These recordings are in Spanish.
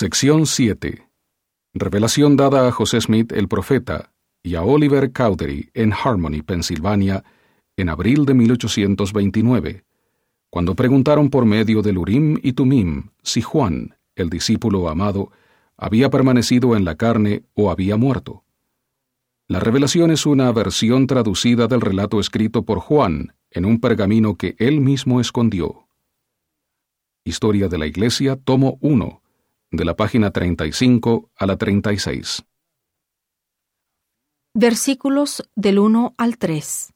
Sección 7. Revelación dada a José Smith el profeta y a Oliver Cowdery en Harmony, Pensilvania, en abril de 1829, cuando preguntaron por medio del Urim y Tumim si Juan, el discípulo amado, había permanecido en la carne o había muerto. La revelación es una versión traducida del relato escrito por Juan en un pergamino que él mismo escondió. Historia de la Iglesia, tomo 1, de la página 35 a la 36. Versículos del 1 al 3.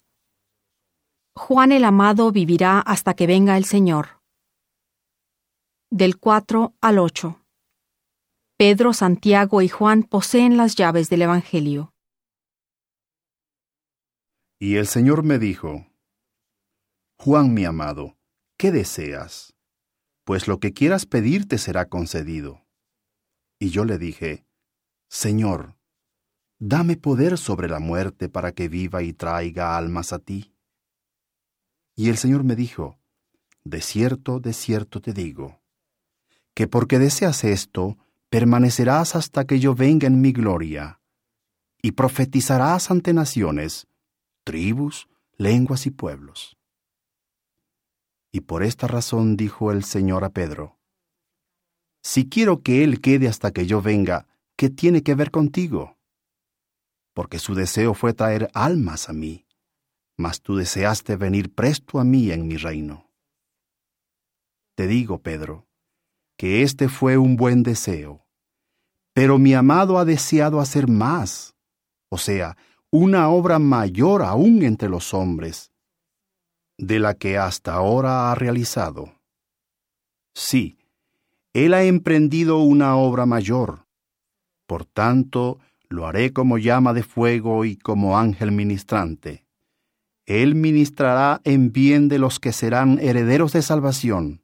Juan el amado vivirá hasta que venga el Señor. Del 4 al 8. Pedro, Santiago y Juan poseen las llaves del Evangelio. Y el Señor me dijo, Juan mi amado, ¿qué deseas? Pues lo que quieras pedirte será concedido. Y yo le dije, Señor, dame poder sobre la muerte para que viva y traiga almas a ti. Y el Señor me dijo, De cierto, de cierto te digo, que porque deseas esto, permanecerás hasta que yo venga en mi gloria, y profetizarás ante naciones, tribus, lenguas y pueblos. Y por esta razón dijo el Señor a Pedro, Si quiero que Él quede hasta que yo venga, ¿qué tiene que ver contigo? Porque su deseo fue traer almas a mí, mas tú deseaste venir presto a mí en mi reino. Te digo, Pedro, que este fue un buen deseo, pero mi amado ha deseado hacer más, o sea, una obra mayor aún entre los hombres, de la que hasta ahora ha realizado. Sí, Él ha emprendido una obra mayor. Por tanto, lo haré como llama de fuego y como ángel ministrante. Él ministrará en bien de los que serán herederos de salvación,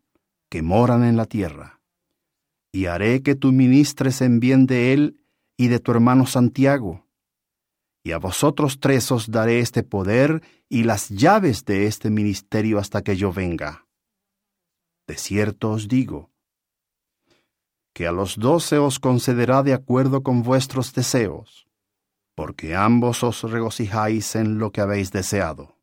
que moran en la tierra. Y haré que tú ministres en bien de Él y de tu hermano Santiago y a vosotros tres os daré este poder y las llaves de este ministerio hasta que yo venga. De cierto os digo, que a los doce os concederá de acuerdo con vuestros deseos, porque ambos os regocijáis en lo que habéis deseado.